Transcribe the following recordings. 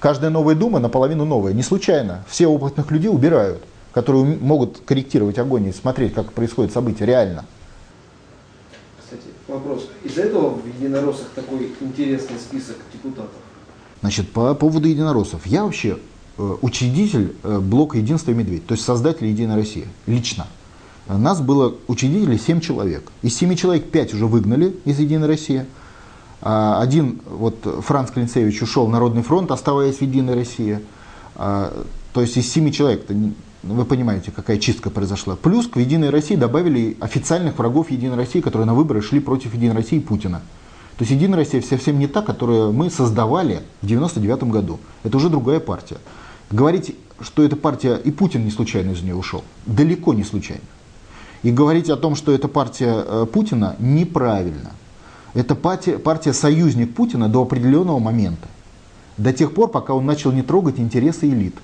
Каждая новая дума наполовину новая. Не случайно. Все опытных людей убирают, которые могут корректировать огонь и смотреть, как происходит событие реально. Кстати, вопрос. Из-за этого в единороссах такой интересный список депутатов? Значит, по поводу единороссов. Я вообще э, учредитель э, блока «Единство и медведь», то есть создатель «Единой России», лично. Нас было учредителей 7 человек. Из 7 человек 5 уже выгнали из «Единой России», один, вот Франц Клинцевич ушел в Народный фронт, оставаясь в Единой России. А, то есть из семи человек, вы понимаете, какая чистка произошла. Плюс к Единой России добавили официальных врагов Единой России, которые на выборы шли против Единой России и Путина. То есть Единая Россия совсем не та, которую мы создавали в 99 году. Это уже другая партия. Говорить, что эта партия и Путин не случайно из нее ушел, далеко не случайно. И говорить о том, что это партия э, Путина, неправильно. Это партия, партия союзник Путина до определенного момента. До тех пор, пока он начал не трогать интересы элит.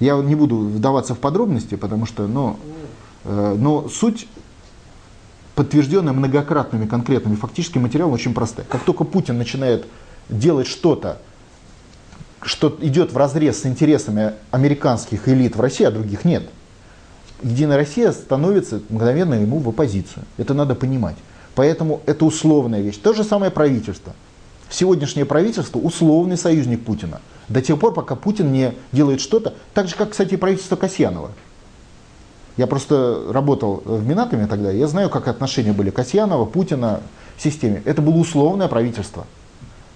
Я не буду вдаваться в подробности, потому что но, э, но суть, подтвержденная многократными конкретными фактическими материалами, очень простая. Как только Путин начинает делать что-то, что идет в разрез с интересами американских элит в России, а других нет, Единая Россия становится мгновенно ему в оппозицию. Это надо понимать. Поэтому это условная вещь. То же самое правительство. Сегодняшнее правительство условный союзник Путина. До тех пор, пока Путин не делает что-то. Так же, как, кстати, правительство Касьянова. Я просто работал в Минатоме тогда, я знаю, как отношения были Касьянова, Путина в системе. Это было условное правительство.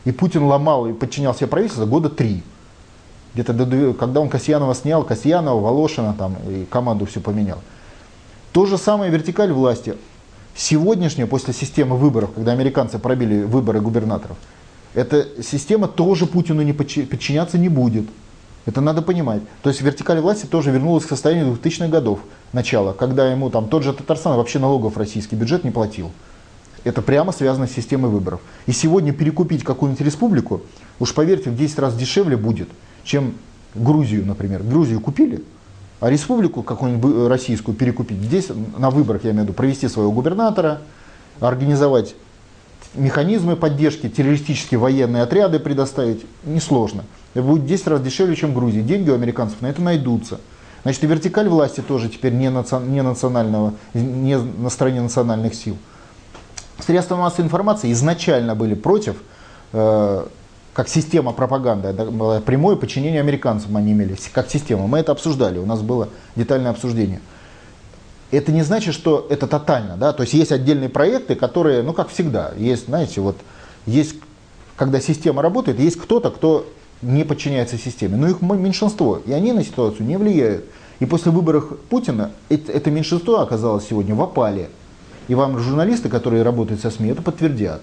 И Путин ломал и подчинял себе правительство года три. Где-то когда он Касьянова снял, Касьянова, Волошина там, и команду все поменял. То же самое вертикаль власти. Сегодняшняя, после системы выборов, когда американцы пробили выборы губернаторов, эта система тоже Путину не подчиняться не будет. Это надо понимать. То есть вертикаль власти тоже вернулась к состоянию 2000-х годов начала, когда ему там тот же Татарстан вообще налогов российский бюджет не платил. Это прямо связано с системой выборов. И сегодня перекупить какую-нибудь республику, уж поверьте, в 10 раз дешевле будет, чем Грузию, например. Грузию купили, а республику какую-нибудь российскую перекупить, здесь на выборах, я имею в виду, провести своего губернатора, организовать механизмы поддержки, террористические военные отряды предоставить, несложно. Это будет 10 раз дешевле, чем в Грузии. Деньги у американцев на это найдутся. Значит, и вертикаль власти тоже теперь не, наци... не национального, не на стороне национальных сил. Средства массовой информации изначально были против э, как система пропаганды, это было прямое подчинение американцам они имели, как система. Мы это обсуждали, у нас было детальное обсуждение. Это не значит, что это тотально, да, то есть есть отдельные проекты, которые, ну как всегда, есть, знаете, вот, есть, когда система работает, есть кто-то, кто не подчиняется системе, но их меньшинство, и они на ситуацию не влияют. И после выборов Путина это, это меньшинство оказалось сегодня в опале. И вам журналисты, которые работают со СМИ, это подтвердят.